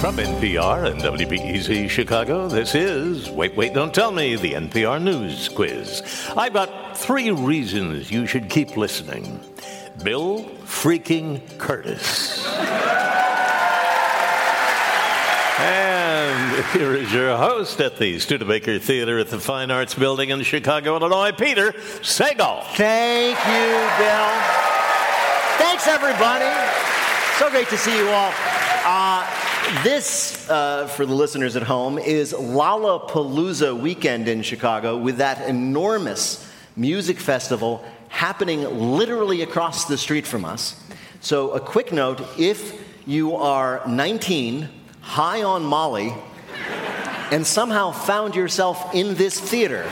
From NPR and WBEZ Chicago, this is Wait, Wait, Don't Tell Me, the NPR News Quiz. I've got three reasons you should keep listening. Bill freaking Curtis. and here is your host at the Studebaker Theater at the Fine Arts Building in Chicago, Illinois, Peter Sagal. Thank you, Bill. Thanks, everybody. So great to see you all. Uh, this, uh, for the listeners at home, is Lollapalooza weekend in Chicago with that enormous music festival happening literally across the street from us. So, a quick note if you are 19, high on Molly, and somehow found yourself in this theater,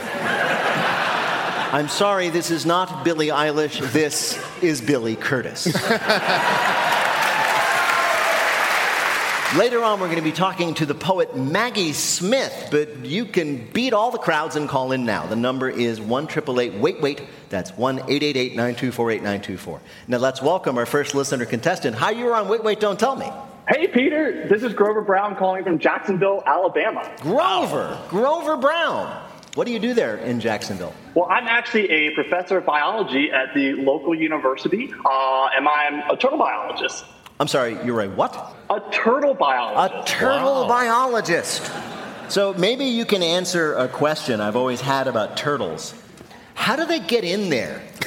I'm sorry, this is not Billie Eilish, this is Billy Curtis. Later on, we're going to be talking to the poet Maggie Smith, but you can beat all the crowds and call in now. The number is 1 Wait Wait. That's 1 888 924 8924. Now let's welcome our first listener contestant. Hi, you're on Wait Wait Don't Tell Me. Hey, Peter. This is Grover Brown calling from Jacksonville, Alabama. Grover! Grover Brown! What do you do there in Jacksonville? Well, I'm actually a professor of biology at the local university, uh, and I'm a turtle biologist. I'm sorry, you're a what? A turtle biologist. A turtle wow. biologist. So maybe you can answer a question I've always had about turtles. How do they get in there?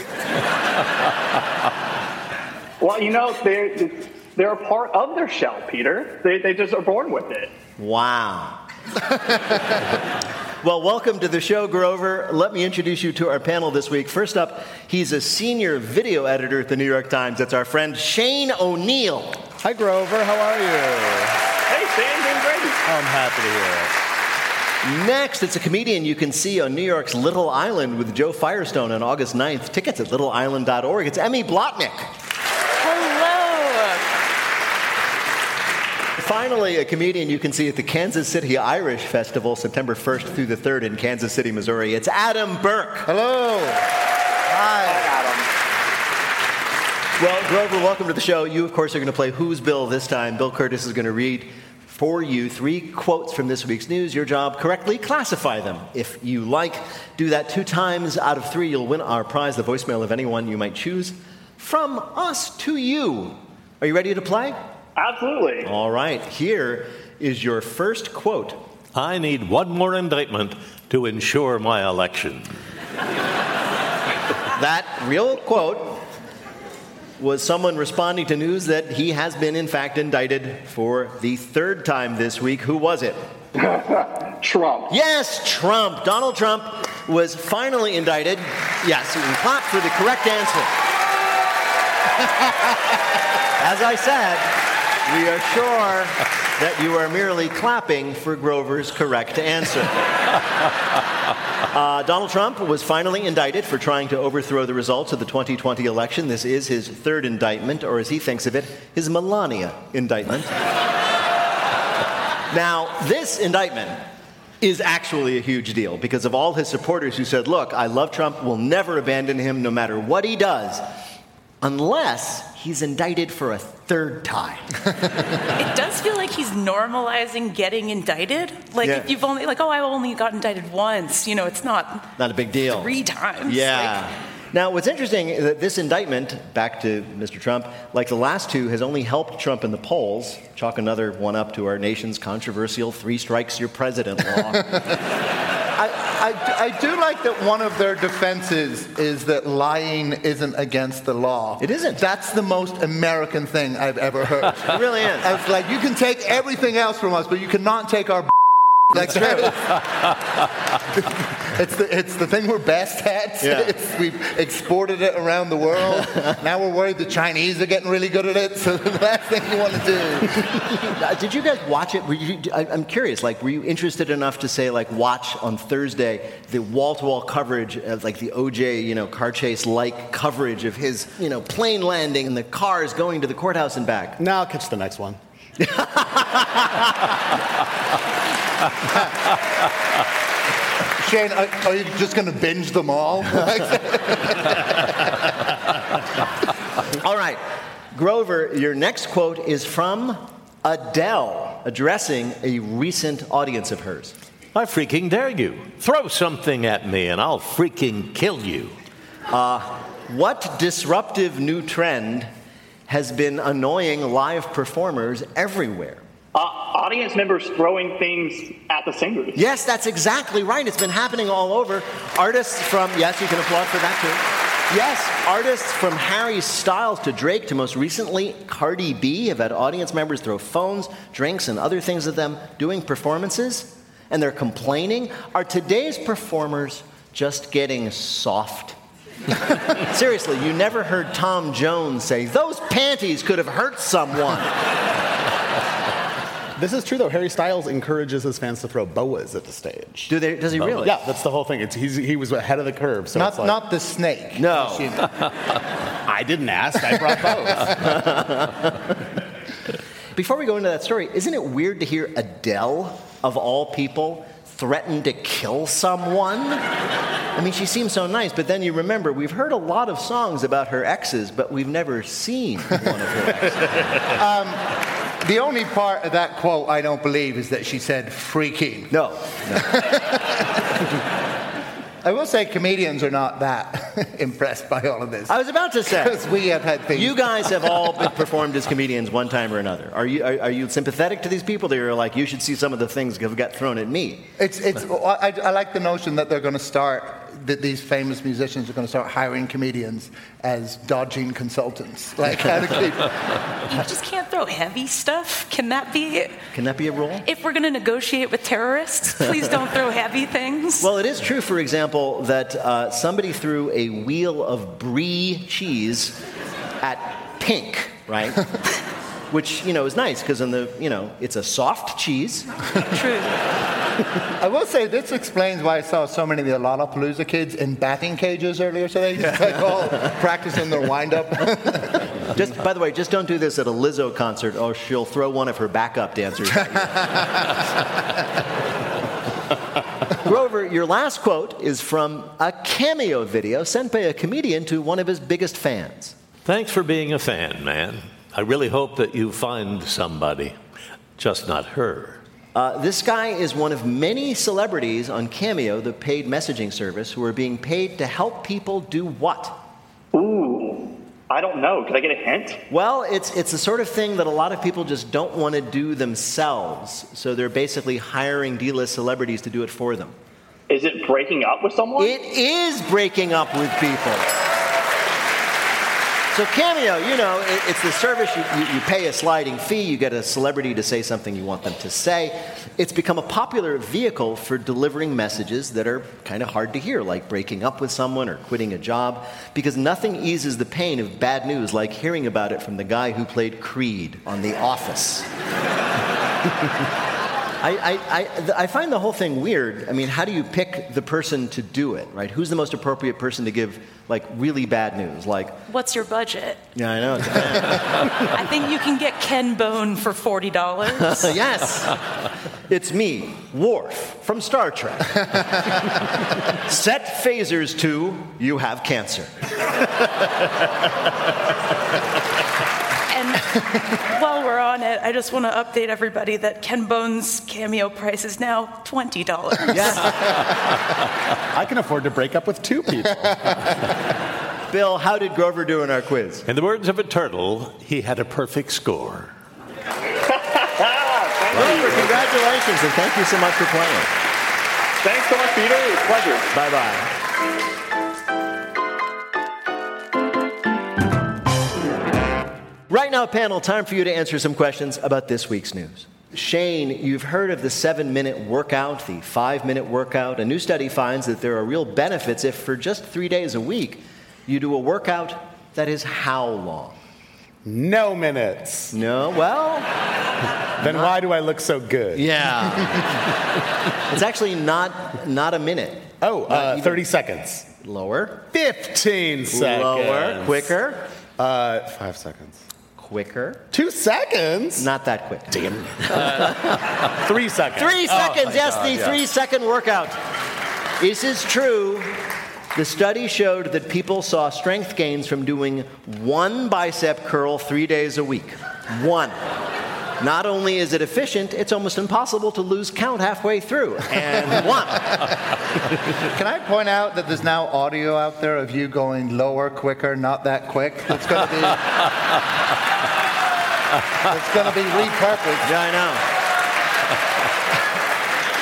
well, you know, they're, they're a part of their shell, Peter. They, they just are born with it. Wow. Well, welcome to the show, Grover. Let me introduce you to our panel this week. First up, he's a senior video editor at the New York Times. That's our friend Shane O'Neill. Hi, Grover. How are you? Hey, Shane. Doing great. I'm happy to hear it. Next, it's a comedian you can see on New York's Little Island with Joe Firestone on August 9th. Tickets at littleisland.org. It's Emmy Blotnick. Finally, a comedian you can see at the Kansas City Irish Festival, September 1st through the 3rd in Kansas City, Missouri. It's Adam Burke. Hello. Hi. Hi, Adam. Well, Grover, welcome to the show. You, of course, are going to play Who's Bill this time. Bill Curtis is going to read for you three quotes from this week's news. Your job, correctly classify them. If you like, do that two times out of three. You'll win our prize, the voicemail of anyone you might choose from us to you. Are you ready to play? Absolutely. All right, here is your first quote. I need one more indictment to ensure my election. that real quote was someone responding to news that he has been, in fact, indicted for the third time this week. Who was it? Trump. Yes, Trump. Donald Trump was finally indicted. Yes, you can clap for the correct answer. As I said, we are sure that you are merely clapping for Grover's correct answer. Uh, Donald Trump was finally indicted for trying to overthrow the results of the 2020 election. This is his third indictment, or as he thinks of it, his Melania indictment. now, this indictment is actually a huge deal because of all his supporters who said, Look, I love Trump, we'll never abandon him no matter what he does, unless he's indicted for a third time. it does feel like he's normalizing getting indicted. Like yeah. if you've only like, oh, I only got indicted once. You know, it's not not a big deal. Three times. Yeah. Like, now, what's interesting is that this indictment, back to Mr. Trump, like the last two, has only helped Trump in the polls. Chalk another one up to our nation's controversial three strikes you're president law. I, I, I, do like that one of their defenses is that lying isn't against the law. It isn't. That's the most American thing I've ever heard. it really is. It's like you can take everything else from us, but you cannot take our. That's true. It's the, it's the thing we're best at. Yeah. We've exported it around the world. now we're worried the Chinese are getting really good at it. So the last thing you want to do. Did you guys watch it? Were you, I, I'm curious. Like, were you interested enough to say, like, watch on Thursday the wall-to-wall coverage of like the OJ, you know, car chase-like coverage of his, you know, plane landing and the cars going to the courthouse and back? Now I'll catch the next one. Shane, are, are you just going to binge them all? All right, Grover, your next quote is from Adele addressing a recent audience of hers. I freaking dare you. Throw something at me and I'll freaking kill you. Uh, what disruptive new trend has been annoying live performers everywhere? Uh, audience members throwing things at the singers. Yes, that's exactly right. It's been happening all over. Artists from, yes, you can applaud for that too. Yes, artists from Harry Styles to Drake to most recently Cardi B have had audience members throw phones, drinks, and other things at them doing performances, and they're complaining. Are today's performers just getting soft? Seriously, you never heard Tom Jones say, Those panties could have hurt someone. This is true though. Harry Styles encourages his fans to throw boas at the stage. Do they, does he really? Yeah, that's the whole thing. It's, he's, he was ahead of the curve. So not, it's like, not the snake. No. I didn't ask. I brought bows. Before we go into that story, isn't it weird to hear Adele, of all people, threaten to kill someone? I mean, she seems so nice, but then you remember we've heard a lot of songs about her exes, but we've never seen one of her exes. Um, the only part of that quote I don't believe is that she said freaking. No. I will say comedians are not that impressed by all of this. I was about to say. Because we have had things. You guys have all been performed as comedians one time or another. Are you, are, are you sympathetic to these people that you're like, you should see some of the things that have got thrown at me? It's, it's, I, I like the notion that they're going to start, that these famous musicians are going to start hiring comedians as dodging consultants. Like, how to keep. You just can't throw heavy stuff. Can that be? Can that be a rule? If we're going to negotiate with terrorists, please don't throw heavy things. Well, it is true, for example, that uh, somebody threw a wheel of brie cheese at Pink, right? Which, you know, is nice because in the, you know, it's a soft cheese. True. I will say this explains why I saw so many of the Lollapalooza kids in batting cages earlier today, just like all practicing their windup. Just, by the way, just don't do this at a Lizzo concert or she'll throw one of her backup dancers at you. Grover, your last quote is from a cameo video sent by a comedian to one of his biggest fans. Thanks for being a fan, man. I really hope that you find somebody, just not her. Uh, this guy is one of many celebrities on Cameo, the paid messaging service, who are being paid to help people do what? Ooh, I don't know. Could I get a hint? Well, it's, it's the sort of thing that a lot of people just don't want to do themselves. So they're basically hiring D list celebrities to do it for them. Is it breaking up with someone? It is breaking up with people. So Cameo, you know, it, it's the service you, you, you pay a sliding fee, you get a celebrity to say something you want them to say. It's become a popular vehicle for delivering messages that are kind of hard to hear, like breaking up with someone or quitting a job, because nothing eases the pain of bad news like hearing about it from the guy who played Creed on The Office. I, I, I, I find the whole thing weird. I mean, how do you pick the person to do it, right? Who's the most appropriate person to give, like, really bad news? Like, What's your budget? yeah, I know. I think you can get Ken Bone for $40. yes. It's me, Worf, from Star Trek. Set phasers to you have cancer. And while we're on it, I just want to update everybody that Ken Bone's cameo price is now $20. Yes. I can afford to break up with two people. Bill, how did Grover do in our quiz? In the words of a turtle, he had a perfect score. Grover, congratulations, and thank you so much for playing. Thanks so much, Peter. It was a pleasure. Bye bye. Right now, panel, time for you to answer some questions about this week's news. Shane, you've heard of the seven minute workout, the five minute workout. A new study finds that there are real benefits if, for just three days a week, you do a workout that is how long? No minutes. No, well, Then why do I look so good? yeah. it's actually not, not a minute. Oh, uh, 30 seconds. Lower, 15 seconds. lower, quicker, Uh, five seconds. Quicker. Two seconds? Not that quick. Damn. Three seconds. Three Oh, seconds, my yes, God, the yeah. three second workout. This is true. The study showed that people saw strength gains from doing one bicep curl three days a week. One. Not only is it efficient, it's almost impossible to lose count halfway through. And one. Can I point out that there's now audio out there of you going lower, quicker, not that quick? It's going to be. it's going to be repurposed. Yeah, I know.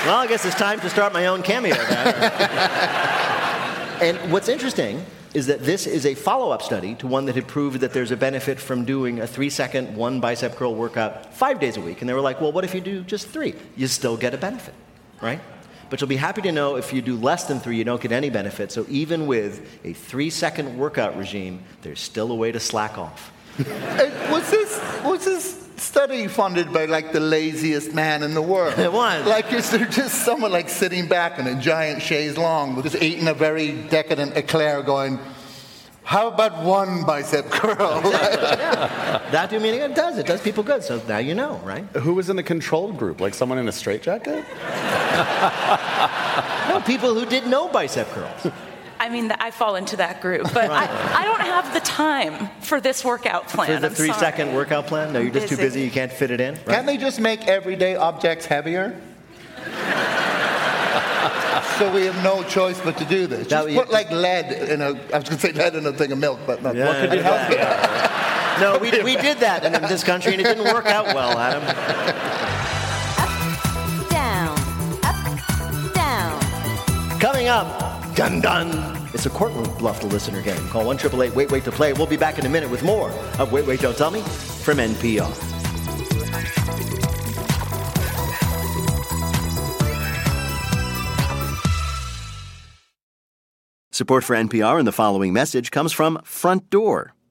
well, I guess it's time to start my own cameo and what's interesting is that this is a follow up study to one that had proved that there's a benefit from doing a three second, one bicep curl workout five days a week. And they were like, well, what if you do just three? You still get a benefit, right? But you'll be happy to know if you do less than three, you don't get any benefit. So even with a three second workout regime, there's still a way to slack off. Was this was this study funded by like the laziest man in the world? It was. Like, is there just someone like sitting back in a giant chaise longue, with just eating a very decadent eclair, going, "How about one bicep curl?" That do meaning it does. It does people good. So now you know, right? Who was in the control group? Like someone in a straitjacket? No, people who did no bicep curls. I mean, I fall into that group, but I, I don't have the time for this workout plan. For the I'm three sorry. second workout plan? No, you're just too Busy. busy, you can't fit it in? Right? Can't they just make everyday objects heavier? so we have no choice but to do this. That- Just put like lead in a. I was going to say lead in a thing of milk, but not. Yeah, what could you yeah, help? yeah. No, we, we did that in this country and it didn't work out well, Adam. Up, down, up, down. Coming up, dun dun. It's a courtroom bluff the listener game. Call 1 888 Wait Wait to play. We'll be back in a minute with more of Wait Wait Don't Tell Me from NPR. Support for NPR and the following message comes from Front Door.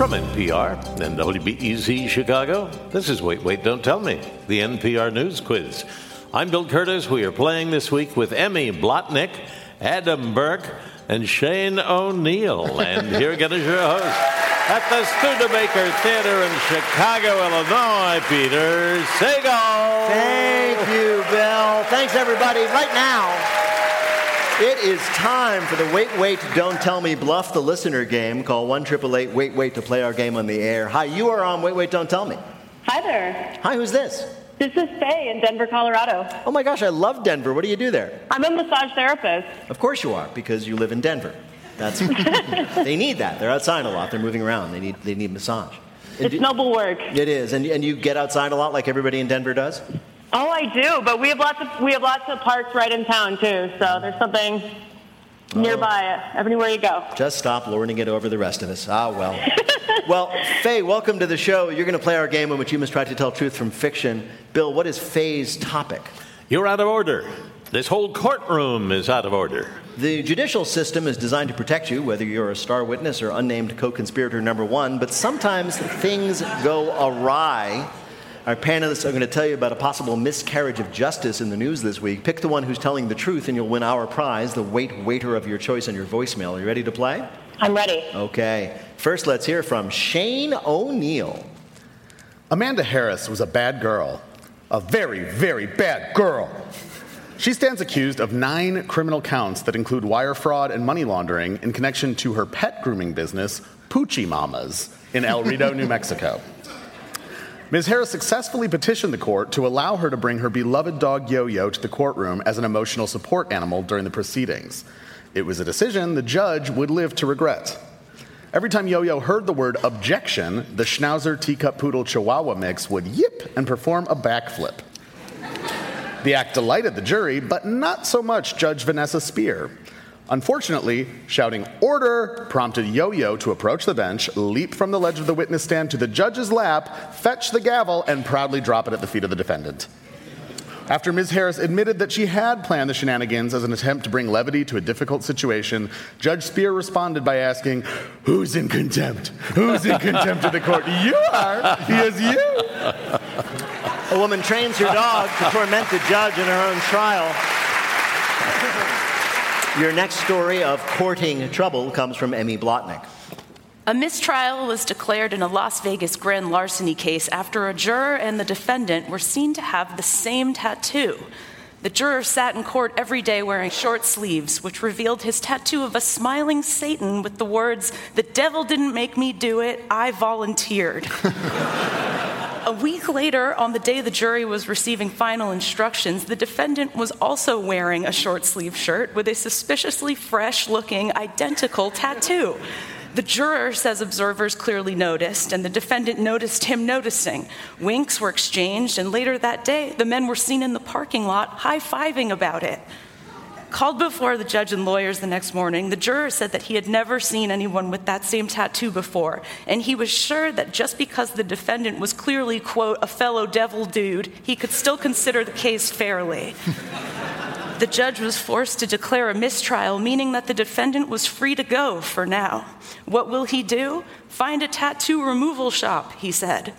From NPR and WBEZ Chicago, this is Wait, Wait, Don't Tell Me, the NPR News Quiz. I'm Bill Curtis. We are playing this week with Emmy Blotnick, Adam Burke, and Shane O'Neill. And here again is your host at the Studebaker Theater in Chicago, Illinois, Peter Sagal. Thank you, Bill. Thanks, everybody. Right now, it is time for the Wait, Wait, Don't Tell Me Bluff the Listener game. Call 1 888 Wait, Wait to play our game on the air. Hi, you are on Wait, Wait, Don't Tell Me. Hi there. Hi, who's this? This is Faye in Denver, Colorado. Oh my gosh, I love Denver. What do you do there? I'm a massage therapist. Of course you are, because you live in Denver. That's they need that. They're outside a lot. They're moving around. They need they need massage. It's do- noble work. It is, and and you get outside a lot, like everybody in Denver does. Oh, I do, but we have lots of we have lots of parks right in town too. So there's something nearby everywhere you go. Just stop lording it over the rest of us. Ah, well. well, Faye, welcome to the show. You're going to play our game in which you must try to tell truth from fiction. Bill, what is Faye's topic? You're out of order. This whole courtroom is out of order. The judicial system is designed to protect you, whether you're a star witness or unnamed co conspirator number one, but sometimes things go awry. Our panelists are going to tell you about a possible miscarriage of justice in the news this week. Pick the one who's telling the truth, and you'll win our prize, the wait waiter of your choice on your voicemail. Are you ready to play? I'm ready. Okay. First, let's hear from Shane O'Neill. Amanda Harris was a bad girl. A very, very bad girl. She stands accused of nine criminal counts that include wire fraud and money laundering in connection to her pet grooming business, Poochie Mamas, in El Rito, New Mexico. Ms. Harris successfully petitioned the court to allow her to bring her beloved dog Yo Yo to the courtroom as an emotional support animal during the proceedings. It was a decision the judge would live to regret. Every time Yo Yo heard the word objection, the Schnauzer teacup poodle chihuahua mix would yip and perform a backflip. The act delighted the jury, but not so much Judge Vanessa Spear. Unfortunately, shouting order prompted Yo Yo to approach the bench, leap from the ledge of the witness stand to the judge's lap, fetch the gavel, and proudly drop it at the feet of the defendant. After Ms. Harris admitted that she had planned the shenanigans as an attempt to bring levity to a difficult situation, Judge Spear responded by asking, Who's in contempt? Who's in contempt of the court? You are! Yes, you! A woman trains her dog to torment the judge in her own trial. Your next story of courting trouble comes from Emmy Blotnick. A mistrial was declared in a Las Vegas grand larceny case after a juror and the defendant were seen to have the same tattoo. The juror sat in court every day wearing short sleeves, which revealed his tattoo of a smiling Satan with the words, The devil didn't make me do it, I volunteered. A week later, on the day the jury was receiving final instructions, the defendant was also wearing a short sleeve shirt with a suspiciously fresh looking, identical tattoo. The juror says observers clearly noticed, and the defendant noticed him noticing. Winks were exchanged, and later that day, the men were seen in the parking lot high fiving about it. Called before the judge and lawyers the next morning, the juror said that he had never seen anyone with that same tattoo before, and he was sure that just because the defendant was clearly, quote, a fellow devil dude, he could still consider the case fairly. the judge was forced to declare a mistrial, meaning that the defendant was free to go for now. What will he do? Find a tattoo removal shop, he said.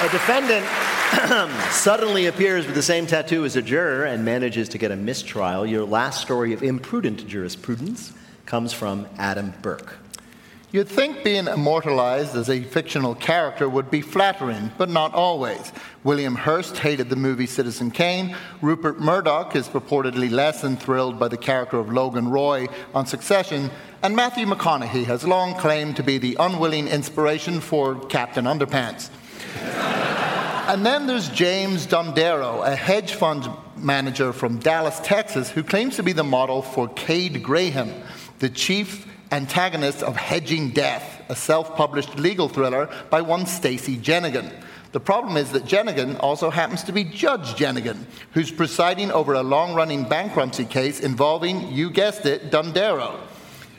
A defendant suddenly appears with the same tattoo as a juror and manages to get a mistrial. Your last story of imprudent jurisprudence comes from Adam Burke. You'd think being immortalized as a fictional character would be flattering, but not always. William Hearst hated the movie Citizen Kane. Rupert Murdoch is purportedly less than thrilled by the character of Logan Roy on Succession. And Matthew McConaughey has long claimed to be the unwilling inspiration for Captain Underpants. And then there's James Dondero, a hedge fund manager from Dallas, Texas, who claims to be the model for Cade Graham, the chief antagonist of Hedging Death, a self published legal thriller by one Stacey Jernigan. The problem is that Jernigan also happens to be Judge Jernigan, who's presiding over a long running bankruptcy case involving, you guessed it, Dondero.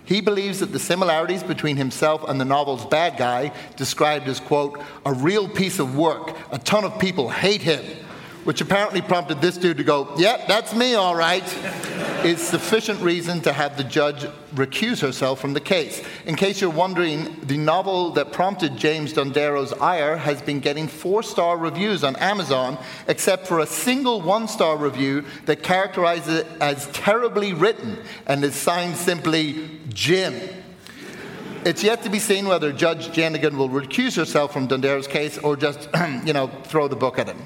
He believes that the similarities between himself and the novel's bad guy, described as, quote, a real piece of work, a ton of people hate him, which apparently prompted this dude to go, yep, that's me, all right, is sufficient reason to have the judge recuse herself from the case. In case you're wondering, the novel that prompted James Dondero's ire has been getting four star reviews on Amazon, except for a single one star review that characterizes it as terribly written and is signed simply Jim. It's yet to be seen whether Judge Jernigan will recuse herself from Dondero's case or just, you know, throw the book at him.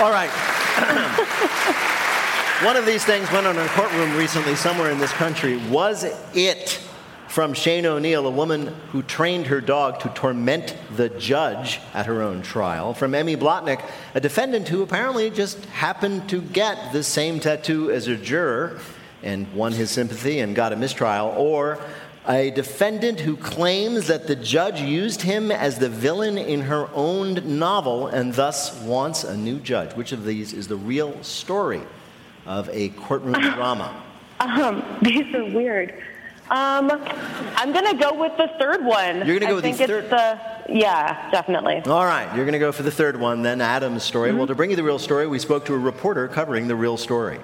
All right. One of these things went on in a courtroom recently somewhere in this country. Was it from Shane O'Neill, a woman who trained her dog to torment the judge at her own trial? From Emmy Blotnick, a defendant who apparently just happened to get the same tattoo as a juror and won his sympathy and got a mistrial? Or a defendant who claims that the judge used him as the villain in her own novel and thus wants a new judge. Which of these is the real story of a courtroom drama? Um, these are weird. Um, I'm gonna go with the third one. You're gonna go I with think the it's the yeah, definitely. All right, you're going to go for the third one, then Adam's story. Well, to bring you the real story, we spoke to a reporter covering the real story.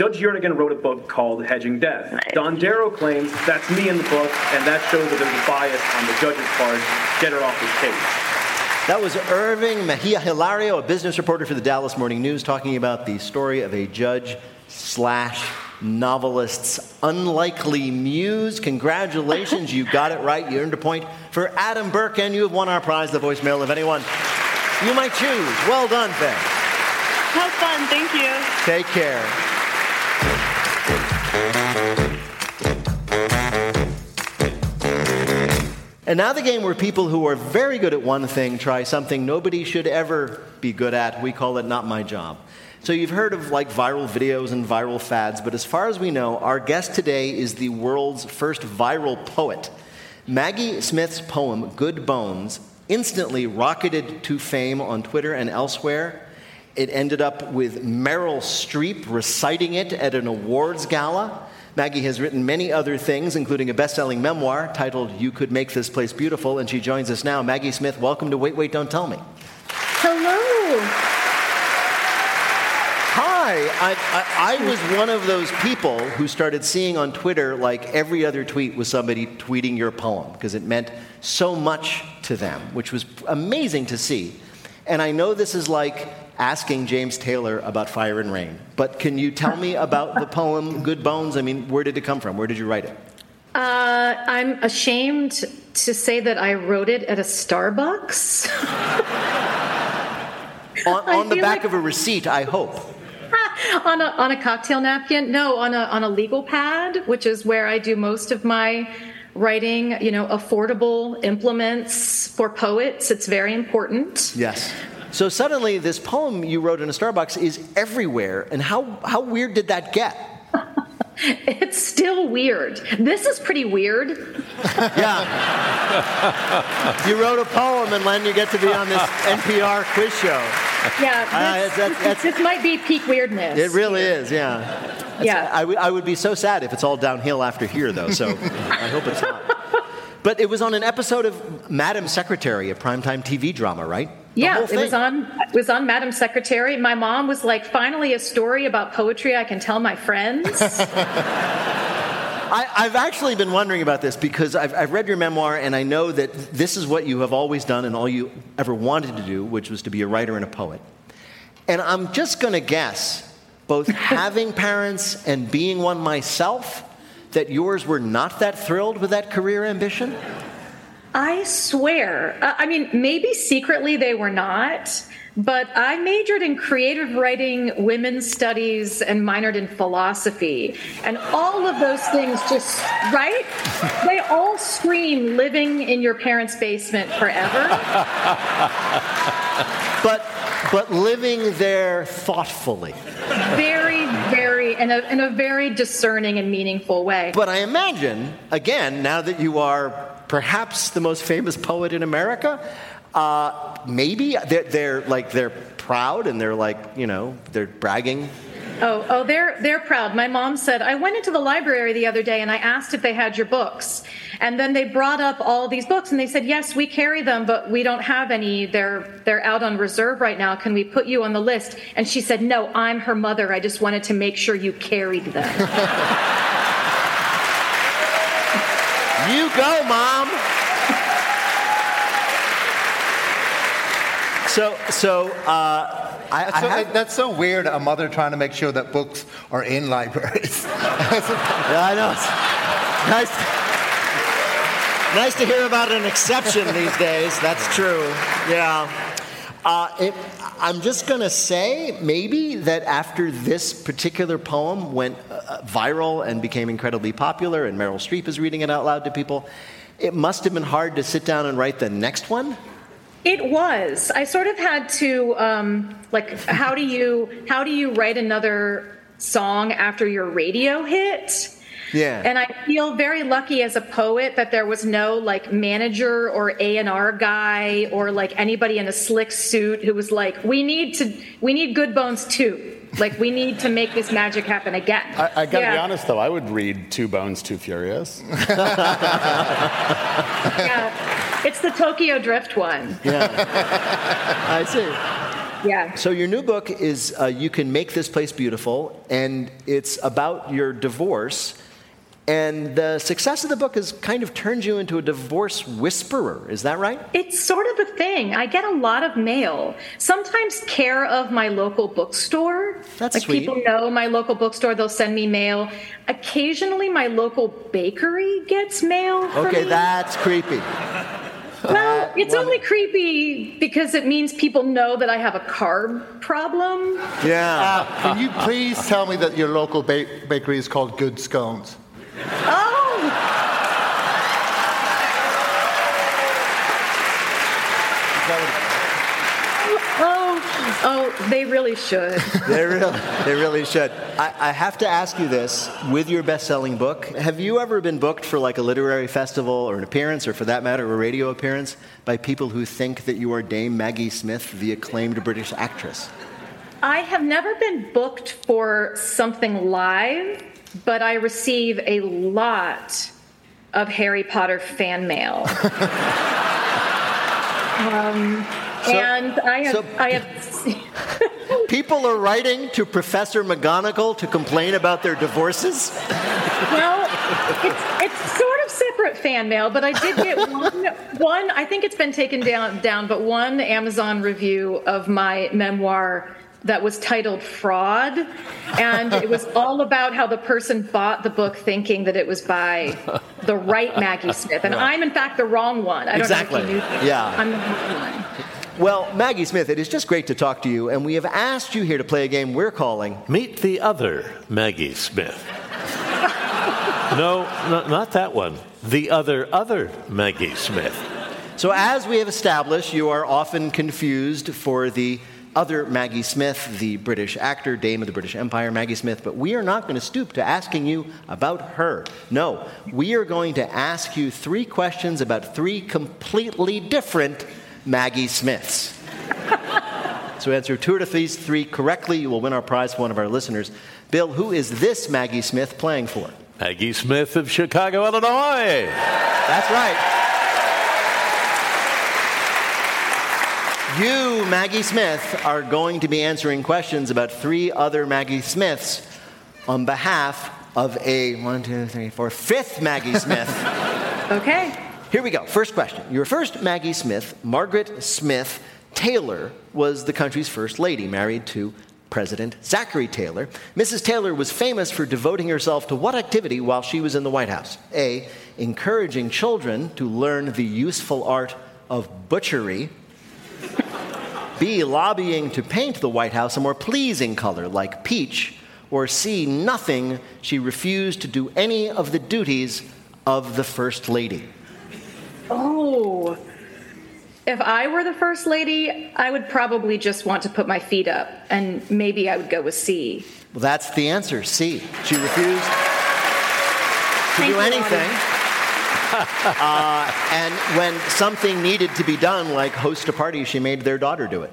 Judge Jernigan wrote a book called Hedging Death. Dondero claims that's me in the book, and that shows that there's a bias on the judge's part. Get her off his case. That was Irving Mejia Hilario, a business reporter for the Dallas Morning News, talking about the story of a judge slash novelist's unlikely muse. Congratulations, you got it right. You earned a point for Adam Burke, and you have won our prize, the voicemail of anyone you might choose. Well done, Faye. How fun. Thank you. Take care. And now the game where people who are very good at one thing try something nobody should ever be good at. We call it Not My Job. So you've heard of like viral videos and viral fads, but as far as we know, our guest today is the world's first viral poet. Maggie Smith's poem, Good Bones, instantly rocketed to fame on Twitter and elsewhere. It ended up with Meryl Streep reciting it at an awards gala. Maggie has written many other things, including a best selling memoir titled You Could Make This Place Beautiful, and she joins us now. Maggie Smith, welcome to Wait, Wait, Don't Tell Me. Hello. Hi. I, I, I, was one of those people who started seeing on Twitter like every other tweet was somebody tweeting your poem because it meant so much to them, which was amazing to see. And I know this is like asking James Taylor about Fire and Rain. But can you tell me about the poem Good Bones? I mean, where did it come from? Where did you write it? Uh, I'm ashamed to say that I wrote it at a Starbucks. on, on the back like... of a receipt, I hope. on, a, on a cocktail napkin? No, on a, on a legal pad, which is where I do most of my writing, you know, affordable implements for poets. It's very important. Yes. So suddenly, this poem you wrote in a Starbucks is everywhere. And how, how weird did that get? it's still weird. This is pretty weird. yeah. you wrote a poem, and Len, you get to be on this NPR quiz show. Yeah, uh, this, uh, that's, that's, this might be peak weirdness. It really is, yeah. That's, yeah. I, w- I would be so sad if it's all downhill after here, though, so I hope it's not. But it was on an episode of Madam Secretary, a primetime TV drama, right? Yeah, it was on it was on Madam Secretary. My mom was like, "Finally, a story about poetry I can tell my friends." I, have actually been wondering about this because I've, I've, read your memoir and I know that this is what you have always done and all you ever wanted to do, which was to be a writer and a poet. And I'm just going to guess, both having parents and being one myself, that yours were not that thrilled with that career ambition? I swear. Uh, I mean, maybe secretly they were not, but I majored in creative writing, women's studies, and minored in philosophy. And all of those things just, right? They all scream living in your parents' basement forever. but but living there thoughtfully. Very, very, in a, in a very discerning and meaningful way. But I imagine, again, now that you are perhaps the most famous poet in America. Uh, maybe they're, they're like they're proud and they're like you know they're bragging. Oh, oh, they're they're proud. My mom said I went into the library the other day and I asked if they had your books, and then they brought up all these books and they said yes, we carry them, but we don't have any. They're they're out on reserve right now. Can we put you on the list? And she said no, I'm her mother. I just wanted to make sure you carried them. You go, Mom. So, so, uh, I, that's, so have, that's, so, weird. A mother trying to make sure that books are in libraries. yeah, I know. Nice, nice to hear about an exception these days. That's true. Yeah. Uh, it, I'm just going to say maybe that after this particular poem went uh, viral and became incredibly popular, and Meryl Streep is reading it out loud to people, it must have been hard to sit down and write the next one. It was. I sort of had to um, like how do you how do you write another song after your radio hit? Yeah. And I feel very lucky as a poet that there was no like manager or A&R guy or like anybody in a slick suit who was like, we need to, we need good bones too. Like we need to make this magic happen again. I, I gotta yeah. be honest though, I would read Two Bones, Too Furious. yeah, it's the Tokyo Drift one. Yeah, I see. Yeah. So your new book is uh, "You Can Make This Place Beautiful," and it's about your divorce And the success of the book has kind of turned you into a divorce whisperer. Is that right? It's sort of a thing. I get a lot of mail. Sometimes care of my local bookstore. That's like sweet. people know my local bookstore, they'll send me mail. Occasionally my local bakery gets mail. Okay, me. that's creepy. Well, it's only creepy because it means people know that I have a carb problem. Yeah. Uh, can you please tell me that your local ba- bakery is called Good Scones? Oh! Oh, oh, they really should. they, really, they really should. I, I have to ask you this with your best selling book, have you ever been booked for like a literary festival or an appearance, or for that matter, a radio appearance, by people who think that you are Dame Maggie Smith, the acclaimed British actress? I have never been booked for something live, but I receive a lot of Harry Potter fan mail. um, So- and I have, so- I have People are writing to Professor McGonagall to complain about their divorces? well, it's, it's sort of separate fan mail, but I did get one. One, I think it's been taken down, down, but one Amazon review of my memoir that was titled "Fraud," and it was all about how the person bought the book thinking that it was by the right Maggie Smith, and Right. I'm in fact the wrong one. I don't Exactly. know if you knew that. Yeah. I'm the wrong one. Well, Maggie Smith, it is just great to talk to you, and we have asked you here to play a game we're calling Meet the other Maggie Smith. no, no, not that one. The other, other Maggie Smith. So, as we have established, you are often confused for the other Maggie Smith, the British actor, Dame of the British Empire, Maggie Smith, but we are not going to stoop to asking you about her. No, we are going to ask you three questions about three completely different Maggie Smiths. so, answer two out of these three correctly, you will win our prize for one of our listeners. Bill, who is this Maggie Smith playing for? Maggie Smith of Chicago, Illinois. That's right. You, Maggie Smith, are going to be answering questions about three other Maggie Smiths on behalf of a one, two, three, four, fifth Maggie Smith. Okay. Here we go. First question. Your first Maggie Smith, Margaret Smith Taylor, was the country's first lady, married to President Zachary Taylor. Mrs. Taylor was famous for devoting herself to what activity while she was in the White House? A. Encouraging children to learn the useful art of butchery. B. Lobbying to paint the White House a more pleasing color like peach. Or C. Nothing. She refused to do any of the duties of the First Lady. Oh. If I were the first lady, I would probably just want to put my feet up, and maybe I would go with C. Well, that's the answer. C. She refused to Thank do you, anything. Uh, and when something needed to be done, like host a party, she made their daughter do it.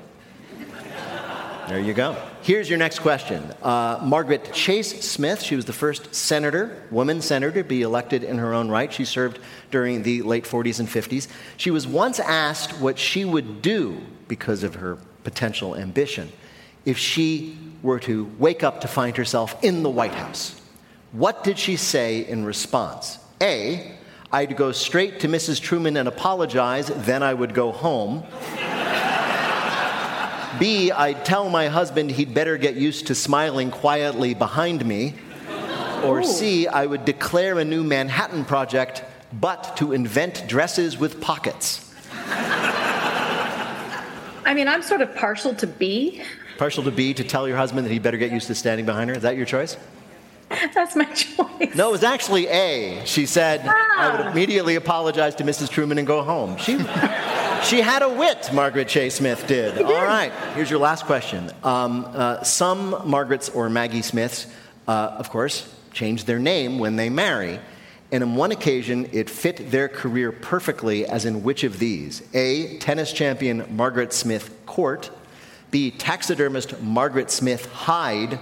There you go. Here's your next question. Uh, Margaret Chase Smith, she was the first senator, woman senator, to be elected in her own right. She served during the late 40s and 50s. She was once asked what she would do because of her potential ambition if she were to wake up to find herself in the White House. What did she say in response? A, I'd go straight to Mrs. Truman and apologize, then I would go home. B, I'd tell my husband he'd better get used to smiling quietly behind me. Or C, I would declare a new Manhattan project, but to invent dresses with pockets. I mean, I'm sort of partial to B. Partial to B, to tell your husband that he'd better get used to standing behind her. Is that your choice? That's my choice. No, it was actually A. She said, I would immediately apologize to Mrs. Truman and go home. She, she had a wit, Margaret Chase Smith did. All right, here's your last question. Um, uh, some Margarets or Maggie Smiths, uh, of course, change their name when they marry. And on one occasion, it fit their career perfectly, as in which of these? A. Tennis champion Margaret Smith Court. B. Taxidermist Margaret Smith Hyde.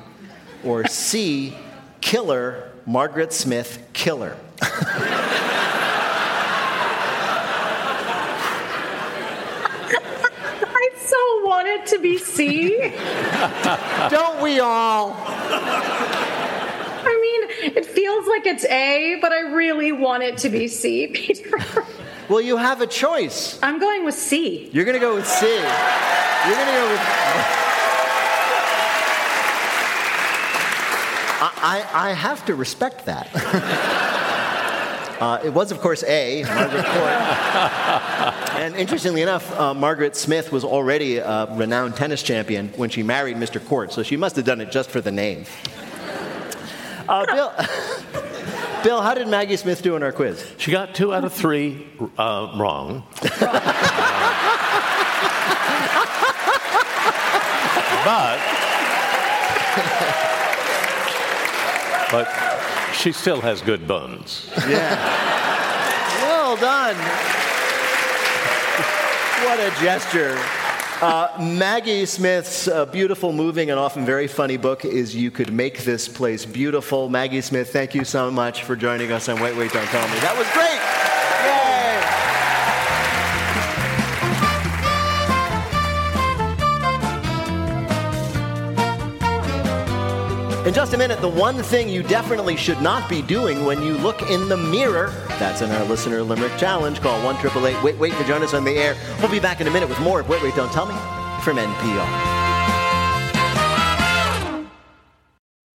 Or C. Killer Margaret Smith Killer. I so want it to be C. Don't we all? I mean, It feels like it's A, but I really want it to be C, Peter. Well, you have a choice. I'm going with C. You're going to go with C. You're going to go with. I, I, I have to respect that. Uh, it was, of course, A, Margaret Court. and interestingly enough, uh, Margaret Smith was already a renowned tennis champion when she married Mr. Court, so she must have done it just for the name. Uh, Bill, Bill, how did Maggie Smith do in our quiz? She got two out of three uh, wrong. but but she still has good bones. Yeah. well done. What a gesture. Uh, Maggie Smith's uh, beautiful, moving, and often very funny book is You Could Make This Place Beautiful. Maggie Smith, thank you so much for joining us on Wait, Wait, Don't Tell Me. That was great. In just a minute, the one thing you definitely should not be doing when you look in the mirror. That's in our listener limerick challenge. Call 1 888 Wait Wait to join us on the air. We'll be back in a minute with more of Wait Wait Don't Tell Me from NPR.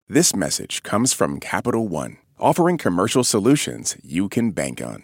This message comes from Capital One, offering commercial solutions you can bank on.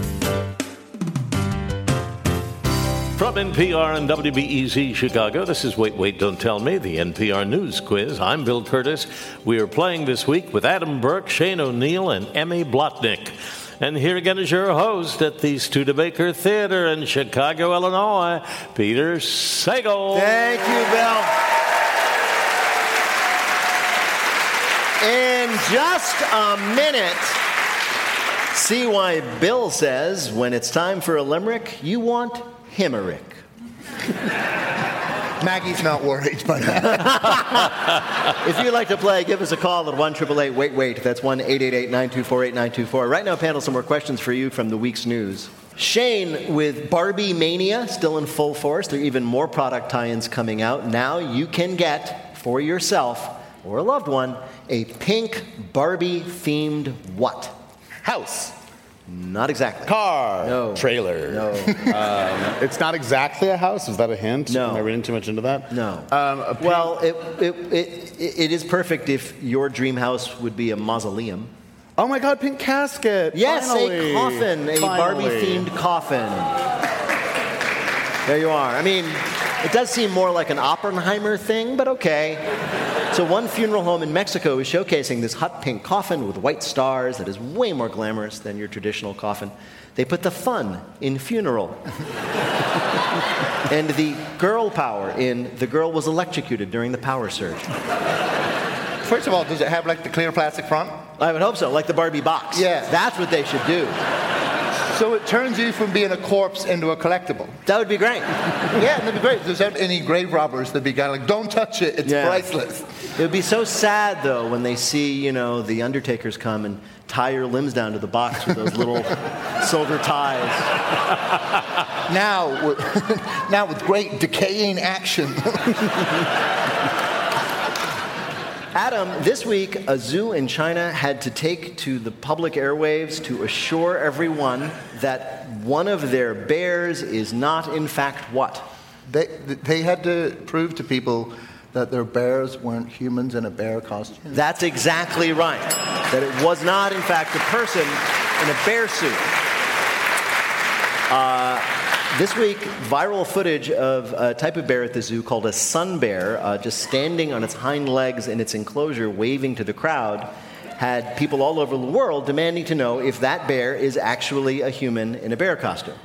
From NPR and WBEZ Chicago, this is Wait, Wait, Don't Tell Me, the NPR News Quiz. I'm Bill Kurtis. We are playing this week with Adam Burke, Shane O'Neill, and Emmy Blotnick. And here again is your host at the Studebaker Theater in Chicago, Illinois, Peter Sagal. Thank you, Bill. In just a minute, see why Bill says when it's time for a limerick, you want Himerick. Maggie's not worried by that. if you'd like to play, give us a call at 1 888 Wait Wait. That's 1 888 924 8924. Right now, panel, some more questions for you from the week's news. Shane, with Barbie Mania still in full force, there are even more product tie ins coming out. Now you can get for yourself or a loved one a pink Barbie themed what? House. Not exactly. Car. No. Trailer. No. Um, it's not exactly a house. Is that a hint? No. Am I reading too much into that? No. Um, a Well, it, it, it, it is perfect if your dream house would be a mausoleum. Oh my God, pink casket. Yes, Finally. a coffin, a Barbie themed coffin. There you are. I mean, it does seem more like an Oppenheimer thing, but okay. So, one funeral home in Mexico is showcasing this hot pink coffin with white stars that is way more glamorous than your traditional coffin. They put the fun in funeral. and the girl power in the girl was electrocuted during the power surge. First of all, does it have like the clear plastic front? I would hope so, like the Barbie box. Yeah. That's what they should do. So it turns you from being a corpse into a collectible. That would be great. yeah, that'd be great. If there's any grave robbers, they'd be kind of like, don't touch it, it's Yeah. priceless. It would be so sad, though, when they see, you know, the undertakers come and tie your limbs down to the box with those little silver ties. Now, with, now with great decaying action. Adam, this week, a zoo in China had to take to the public airwaves to assure everyone that one of their bears is not, in fact, what? They, they had to prove to people that their bears weren't humans in a bear costume. That's exactly right. That it was not, in fact, a person in a bear suit. Uh, this week, viral footage of a type of bear at the zoo called a sun bear, uh, just standing on its hind legs in its enclosure, waving to the crowd, had people all over the world demanding to know if that bear is actually a human in a bear costume.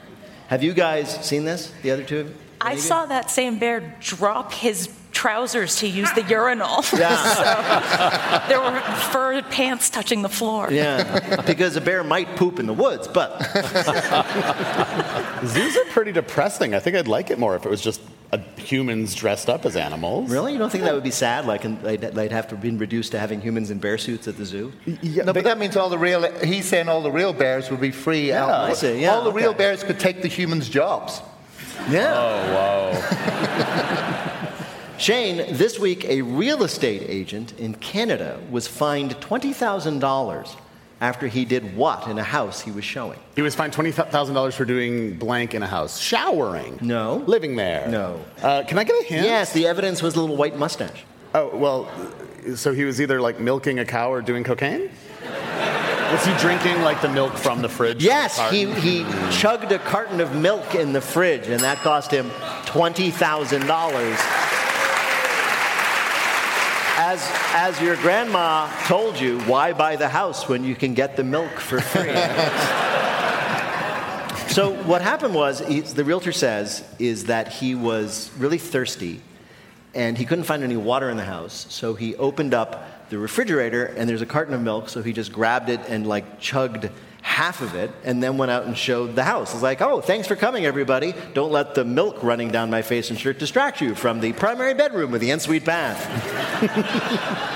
Have you guys seen this? The other two of you? I saw that same bear drop his trousers to use the urinal. Yeah. so there were fur pants touching the floor. Yeah, because a bear might poop in the woods, but Zoos are pretty depressing. I think I'd like it more if it was just uh, humans dressed up as animals. Really? You don't think that would be sad? Like and they'd, they'd have to be reduced to having humans in bear suits at the zoo? no, but that means all the real, he's saying all the real bears would be free. Yeah, out. I see, yeah, all the real bears could take the humans' jobs. Yeah. Oh, wow. Shane, this week a real estate agent in Canada was fined $20,000 after he did what in a house he was showing? He was fined $20,000 for doing blank in a house. Showering. No. Living there. No. Uh, can I get a hint? Yes, the evidence was a little white mustache. Oh, well, so he was either like milking a cow or doing cocaine? Was he drinking like the milk from the fridge? Yes, he, he chugged a carton of milk in the fridge, and that cost him $20,000. As, as your grandma told you, why buy the house when you can get the milk for free? so what happened was, he, the realtor says, is that he was really thirsty and he couldn't find any water in the house. So he opened up the refrigerator and there's a carton of milk. So he just grabbed it and like chugged half of it and then went out and showed the house. It's like, oh, thanks for coming, everybody. Don't let the milk running down my face and shirt distract you from the primary bedroom with the ensuite bath.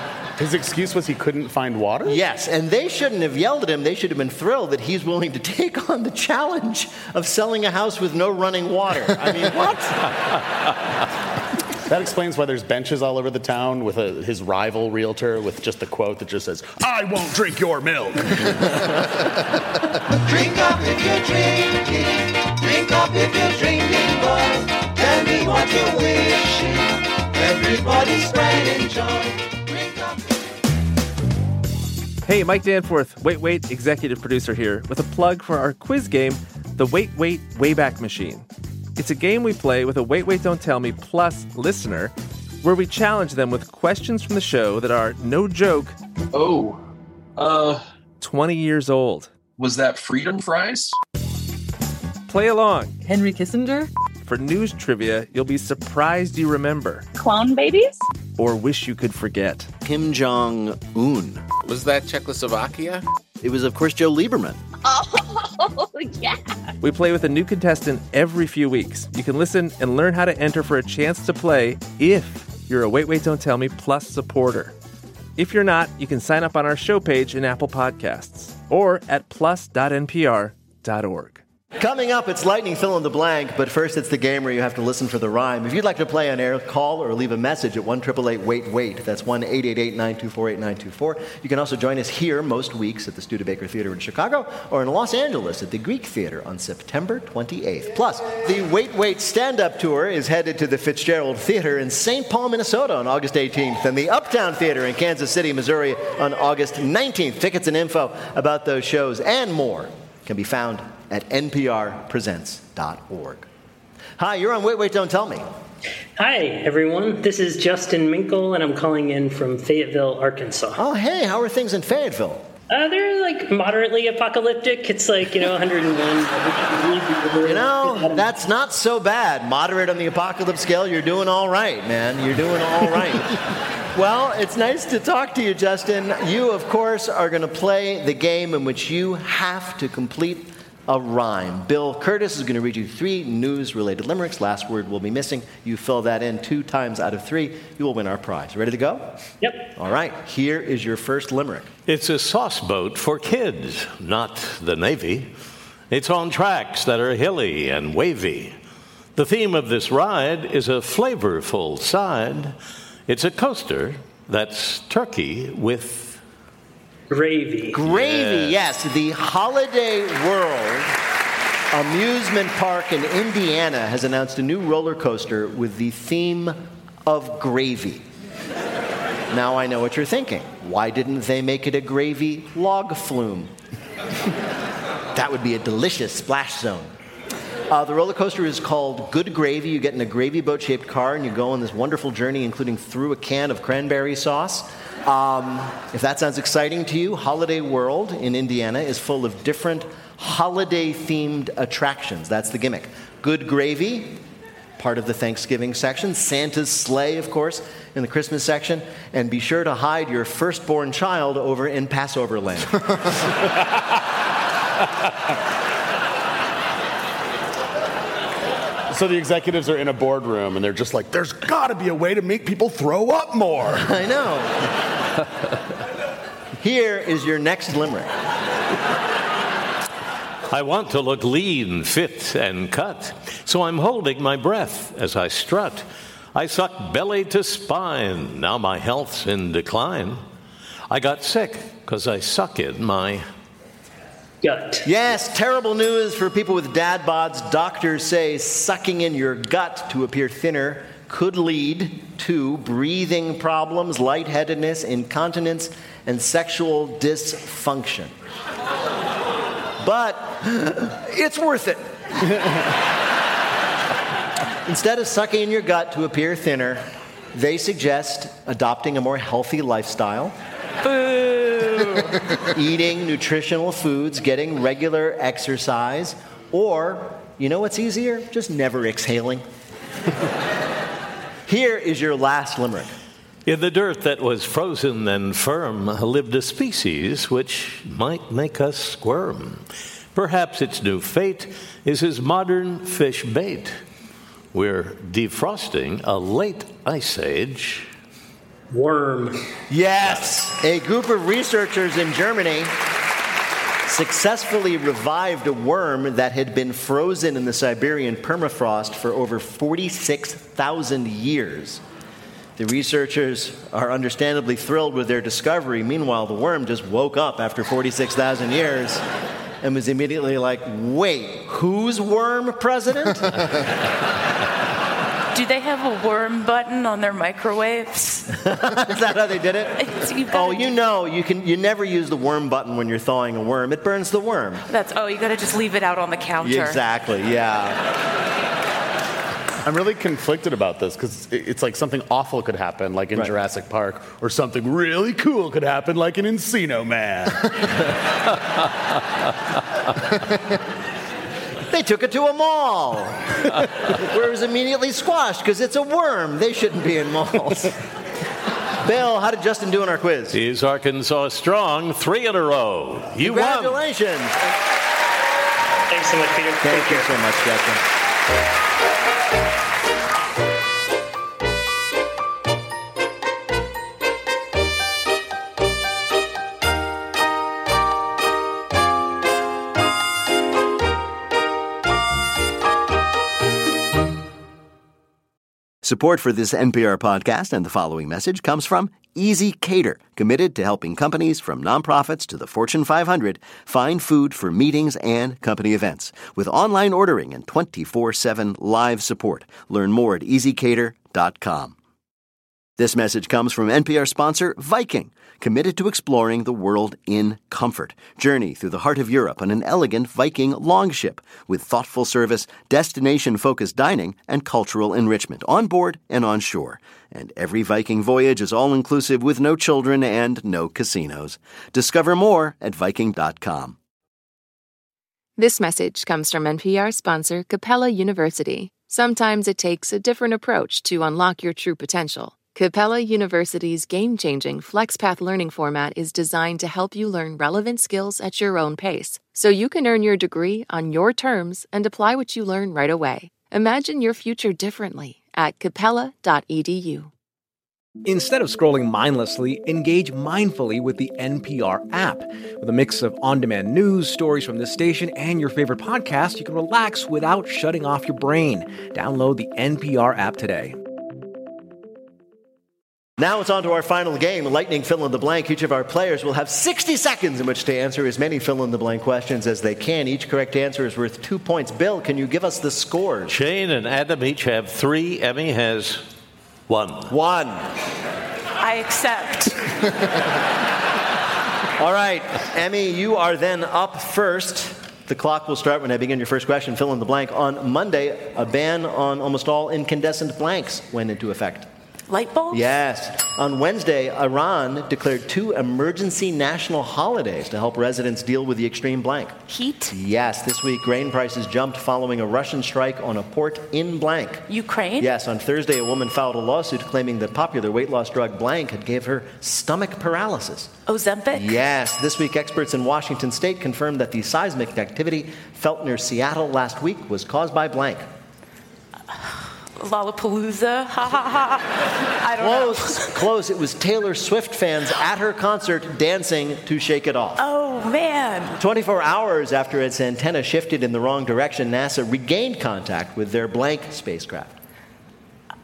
His excuse was he couldn't find water? Yes, and they shouldn't have yelled at him. They should have been thrilled that he's willing to take on the challenge of selling a house with no running water. I mean, what? That explains why there's benches all over the town with a, his rival realtor with just a quote that just says, I won't drink your milk. Drink up if you're drinking. Drink up if you're drinking, boys. Tell me what you're wishing. Everybody's spreading joy. Hey, Mike Danforth, Wait Wait executive producer here, with a plug for our quiz game, the Wait Wait Wayback Machine. It's a game we play with a Wait Wait Don't Tell Me Plus listener, where we challenge them with questions from the show that are, no joke, Oh, uh, 20 years old. was that freedom fries? Play along. Henry Kissinger? For news trivia, you'll be surprised you remember, Clone babies? or wish you could forget. Kim Jong Un. Was that Czechoslovakia? It was, of course, Joe Lieberman. Oh, yeah. We play with a new contestant every few weeks. You can listen and learn how to enter for a chance to play if you're a Wait Wait Don't Tell Me Plus supporter. If you're not, you can sign up on our show page in Apple Podcasts or at plus.npr.org. Coming up, it's lightning fill in the blank, but first it's the game where you have to listen for the rhyme. If you'd like to play on air, call or leave a message at 1 Wait Wait. That's 1 888 924 8924. You can also join us here most weeks at the Studebaker Theater in Chicago or in Los Angeles at the Greek Theater on September 28th. Plus, the Wait Wait stand up tour is headed to the Fitzgerald Theater in St. Paul, Minnesota on August 18th and the Uptown Theater in Kansas City, Missouri on August 19th. Tickets and info about those shows and more can be found at nprpresents.org. Hi, you're on Wait, Wait, Don't Tell Me. Hi, everyone. This is Justin Minkle, and I'm calling in from Fayetteville, Arkansas. Oh, hey, how are things in Fayetteville? Uh, they're like moderately apocalyptic. It's like, you know, 101. You know, that's not so bad. Moderate on the apocalypse scale, you're doing all right, man. You're doing all right. well, it's nice to talk to you, Justin. You, of course, are going to play the game in which you have to complete a rhyme. Bill Kurtis is going to read you three news related limericks. Last word will be missing. You fill that in two times out of three, you will win our prize. Ready to go? Yep. All right, here is your first limerick. It's a sauce boat for kids, not the Navy. It's on tracks that are hilly and wavy. The theme of this ride is a flavorful side. It's a coaster that's turkey with Gravy. Gravy, yes. The Holiday World Amusement Park in Indiana has announced a new roller coaster with the theme of gravy. Now I know what you're thinking. Why didn't they make it a gravy log flume? that would be a delicious splash zone. Uh, the roller coaster is called Good Gravy. You get in a gravy boat shaped car and you go on this wonderful journey, including through a can of cranberry sauce. Um, if that sounds exciting to you, Holiday World in Indiana is full of different holiday themed attractions. That's the gimmick. Good Gravy, part of the Thanksgiving section, Santa's Sleigh, of course, in the Christmas section, and be sure to hide your firstborn child over in Passover land. So the executives are in a boardroom and they're just like, there's got to be a way to make people throw up more. I know. Here is your next limerick. I want to look lean, fit, and cut, so I'm holding my breath as I strut. I suck belly to spine, now my health's in decline. I got sick because I suck in my gut. Yes, terrible news for people with dad bods. Doctors say sucking in your gut to appear thinner could lead to breathing problems, lightheadedness, incontinence, and sexual dysfunction. but it's worth it. Instead of sucking in your gut to appear thinner, they suggest adopting a more healthy lifestyle. Eating nutritional foods, getting regular exercise, or, you know what's easier? Just never exhaling. Here is your last limerick. In the dirt that was frozen and firm lived a species which might make us squirm. Perhaps its new fate is his modern fish bait. We're defrosting a late ice age. Worm. Yes, a group of researchers in Germany successfully revived a worm that had been frozen in the Siberian permafrost for over 46,000 years. The researchers are understandably thrilled with their discovery. Meanwhile, the worm just woke up after 46,000 years and was immediately like, wait, who's worm president? Do they have a worm button on their microwaves? Is that how they did it? Oh, you know, you can you never use the worm button when you're thawing a worm. It burns the worm. That's oh, you got to just leave it out on the counter. Exactly. Yeah. I'm really conflicted about this because it's like something awful could happen, like in Right. Jurassic Park, or something really cool could happen, like in Encino Man. They took it to a mall where it was immediately squashed because it's a worm. They shouldn't be in malls. Bill, how did Justin do in our quiz? Is Arkansas strong? Three in a row. You won. Congratulations. Thanks so much, Peter. Thank you so much, Justin. Support for this NPR podcast and the following message comes from Easy Cater, committed to helping companies from nonprofits to the Fortune 500 find food for meetings and company events. With online ordering and 24 7 live support. Learn more at easycater.com. This message comes from NPR sponsor Viking, committed to exploring the world in comfort. Journey through the heart of Europe on an elegant Viking longship with thoughtful service, destination focused dining, and cultural enrichment on board and on shore. And every Viking voyage is all inclusive with no children and no casinos. Discover more at Viking.com. This message comes from NPR sponsor Capella University. Sometimes it takes a different approach to unlock your true potential. Capella University's game changing FlexPath learning format is designed to help you learn relevant skills at your own pace, so you can earn your degree on your terms and apply what you learn right away. Imagine your future differently at capella.edu. Instead of scrolling mindlessly, engage mindfully with the NPR app. With a mix of on demand news, stories from this station, and your favorite podcast, you can relax without shutting off your brain. Download the NPR app today. Now it's on to our final game, Lightning Fill in the Blank. Each of our players will have 60 seconds in which to answer as many fill in the blank questions as they can. Each correct answer is worth two points. Bill, can you give us the scores? Shane and Adam each have three. Emmy has one. One. I accept. All right, Emmy, you are then up first. The clock will start when I begin your first question. Fill in the blank. On Monday, a ban on almost all incandescent blanks went into effect. Light bulbs? Yes. On Wednesday, Iran declared two emergency national holidays to help residents deal with the extreme blank. Heat? Yes. This week, grain prices jumped following a Russian strike on a port in blank. Ukraine? Yes. On Thursday, a woman filed a lawsuit claiming that popular weight loss drug blank had gave her stomach paralysis. Ozempic? Yes. This week, experts in Washington state confirmed that the seismic activity felt near Seattle last week was caused by blank. Lollapalooza? Ha ha ha. I don't Close, close. It was Taylor Swift fans at her concert dancing to Shake It Off. Oh, man. 24 hours after its antenna shifted in the wrong direction, NASA regained contact with their blank spacecraft.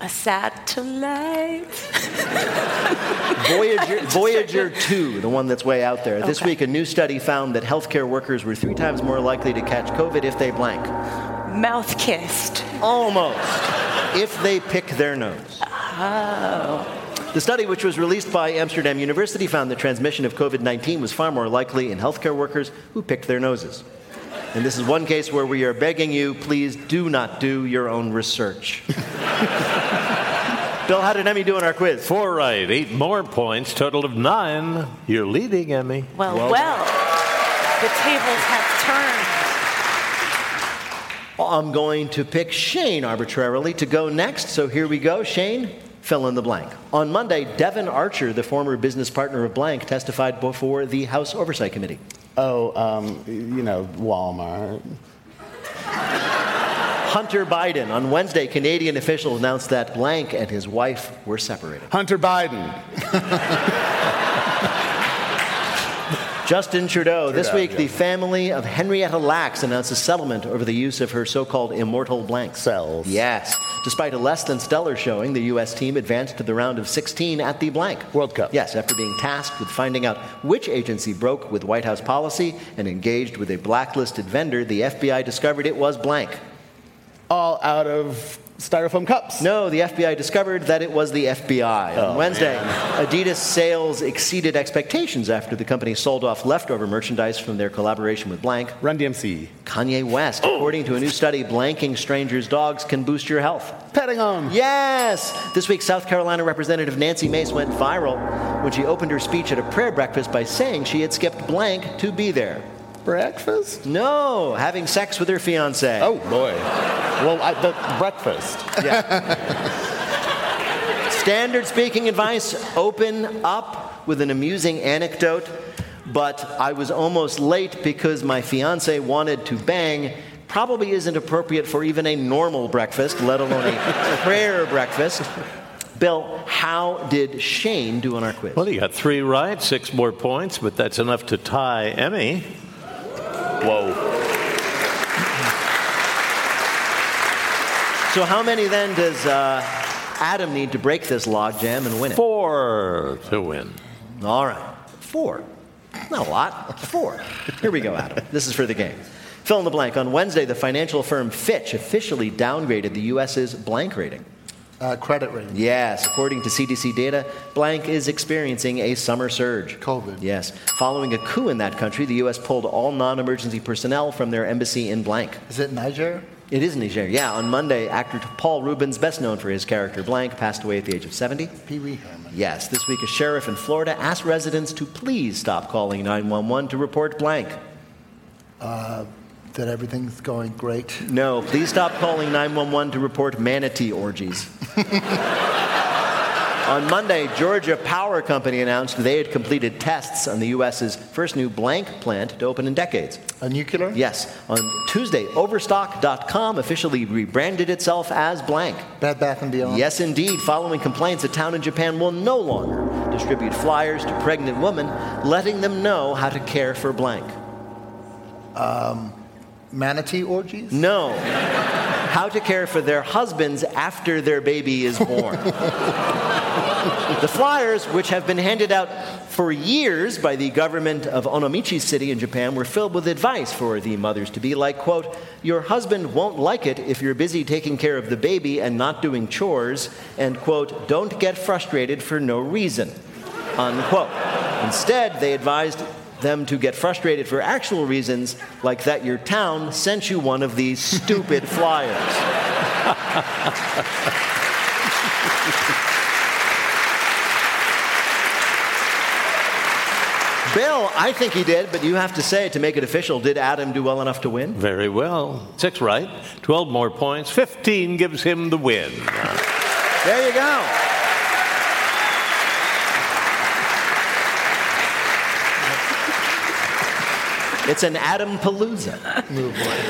A satellite? Voyager, Voyager 2, the one that's way out there. This week, a new study found that healthcare workers were three times more likely to catch COVID if they blank. Mouth kissed. Almost. If they pick their nose. Oh. The study, which was released by Amsterdam University, found that transmission of COVID 19 was far more likely in healthcare workers who picked their noses. And this is one case where we are begging you please do not do your own research. Bill, how did Emmy do in our quiz? Four right, eight more points, total of nine. You're leading, Emmy. Well, well. The tables have turned. I'm going to pick Shane arbitrarily to go next. So here we go. Shane, fill in the blank. On Monday, Devon Archer, the former business partner of Blank, testified before the House Oversight Committee. Oh, um, you know, Walmart. Hunter Biden. On Wednesday, Canadian officials announced that Blank and his wife were separated. Hunter Biden. Justin Trudeau. This week, yeah. the family of Henrietta Lacks announced a settlement over the use of her so called immortal blank. Cells. Yes. Despite a less than stellar showing, the U.S. team advanced to the round of 16 at the blank. World Cup. Yes, after being tasked with finding out which agency broke with White House policy and engaged with a blacklisted vendor, the FBI discovered it was blank. All out of styrofoam cups. No, the FBI discovered that it was the FBI. On Oh, Wednesday, Adidas sales exceeded expectations after the company sold off leftover merchandise from their collaboration with Blank. Run DMC. Kanye West. Oh. According to a new study, blanking strangers' dogs can boost your health. Petting them. Yes! This week, South Carolina Representative Nancy Mace went viral when she opened her speech at a prayer breakfast by saying she had skipped blank to be there. Breakfast? No, having sex with her fiance. Oh, boy. Well, I, the breakfast. Yeah. Standard speaking advice open up with an amusing anecdote, but I was almost late because my fiance wanted to bang. Probably isn't appropriate for even a normal breakfast, let alone a prayer breakfast. Bill, how did Shane do on our quiz? Well, he got three right, six more points, but that's enough to tie Emmy. Whoa. So, how many then does uh, Adam need to break this logjam and win it? Four to win. All right. Four. Not a lot. Four. Here we go, Adam. This is for the game. Fill in the blank. On Wednesday, the financial firm Fitch officially downgraded the U.S.'s blank rating. Uh, credit rating. Yes, according to CDC data, blank is experiencing a summer surge. COVID. Yes. Following a coup in that country, the U.S. pulled all non emergency personnel from their embassy in blank. Is it Niger? It is Niger. Yeah, on Monday, actor Paul Reubens, best known for his character Blank, passed away at the age of 70. Pee Wee Herman. Yes, this week a sheriff in Florida asked residents to please stop calling 911 to report blank. Uh, that everything's going great. No, please stop calling 911 to report manatee orgies. On Monday, Georgia Power Company announced they had completed tests on the U.S.'s first new blank plant to open in decades. A nuclear? Yes. On Tuesday, Overstock.com officially rebranded itself as blank. Bed Bath and Beyond. Yes, indeed. Following complaints, a town in Japan will no longer distribute flyers to pregnant women, letting them know how to care for blank. Um, manatee orgies? No. how to care for their husbands after their baby is born. the flyers, which have been handed out for years by the government of Onomichi City in Japan, were filled with advice for the mothers to be like, quote, your husband won't like it if you're busy taking care of the baby and not doing chores, and quote, don't get frustrated for no reason, unquote. Instead, they advised them to get frustrated for actual reasons, like that your town sent you one of these stupid flyers. Bill, I think he did, but you have to say to make it official, did Adam do well enough to win? Very well. Six right, 12 more points, 15 gives him the win. There you go. It's an Adam Palooza.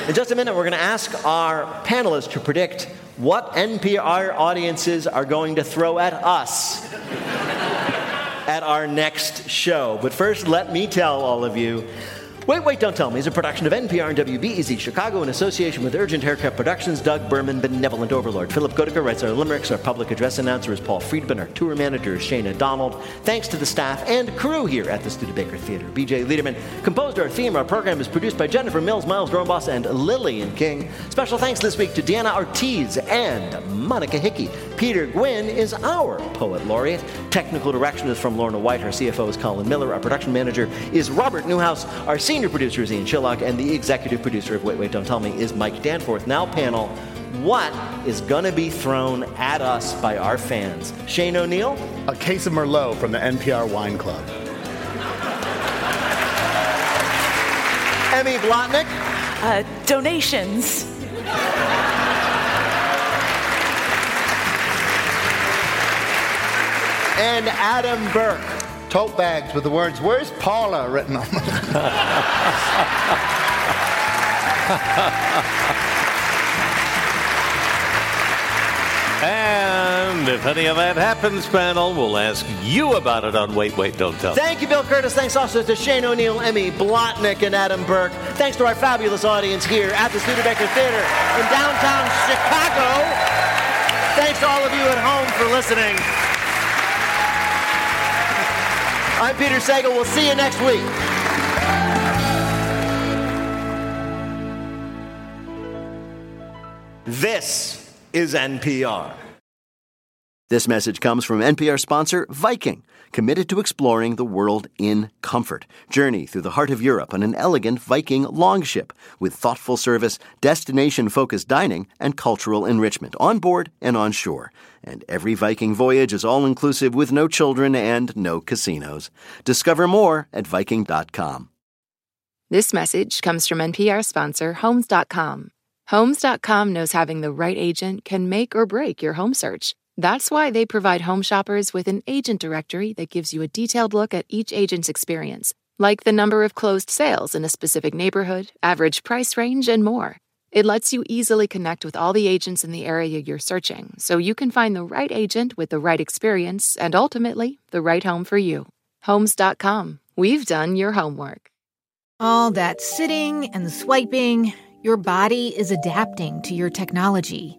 In just a minute, we're going to ask our panelists to predict what NPR audiences are going to throw at us at our next show. But first, let me tell all of you Wait, Wait, Don't Tell Me is a production of NPR and WBEZ Chicago in association with Urgent Haircut Productions. Doug Berman, Benevolent Overlord. Philipp Goedicke writes our limericks. Our public address announcer is Paul Friedman. Our tour manager is Shana Donald. Thanks to the staff and crew here at the Studebaker Theater. BJ Leiderman composed our theme. Our program is produced by Jennifer Mills, Miles Doornbos, and Lillian King. Special thanks this week to Deanna Ortiz and Monica Hickey. Peter Gwinn is our poet laureate. Technical direction is from Lorna White. Our CFO is Colin Miller. Our production manager is Robert Newhouse. Our senior producer is Ian Chillag. And the executive producer of Wait, Wait, Don't Tell Me is Mike Danforth. Now, panel, what is going to be thrown at us by our fans? Shane O'Neill? A case of Merlot from the NPR Wine Club. Emmy Blotnick? Uh, donations. And Adam Burke. Tote bags with the words, Where's Paula written on them. And if any of that happens, panel, we'll ask you about it on Wait, Wait, Don't Tell. Thank you, Bill Kurtis. Thanks also to Shane O'Neill, Emmy Blotnick, and Adam Burke. Thanks to our fabulous audience here at the Studebaker Theater in downtown Chicago. Thanks to all of you at home for listening. I'm Peter Sagal. We'll see you next week. This is NPR. This message comes from NPR sponsor Viking, committed to exploring the world in comfort. Journey through the heart of Europe on an elegant Viking longship with thoughtful service, destination focused dining, and cultural enrichment on board and on shore. And every Viking voyage is all inclusive with no children and no casinos. Discover more at Viking.com. This message comes from NPR sponsor Homes.com. Homes.com knows having the right agent can make or break your home search. That's why they provide home shoppers with an agent directory that gives you a detailed look at each agent's experience, like the number of closed sales in a specific neighborhood, average price range, and more. It lets you easily connect with all the agents in the area you're searching so you can find the right agent with the right experience and ultimately the right home for you. Homes.com. We've done your homework. All that sitting and swiping, your body is adapting to your technology.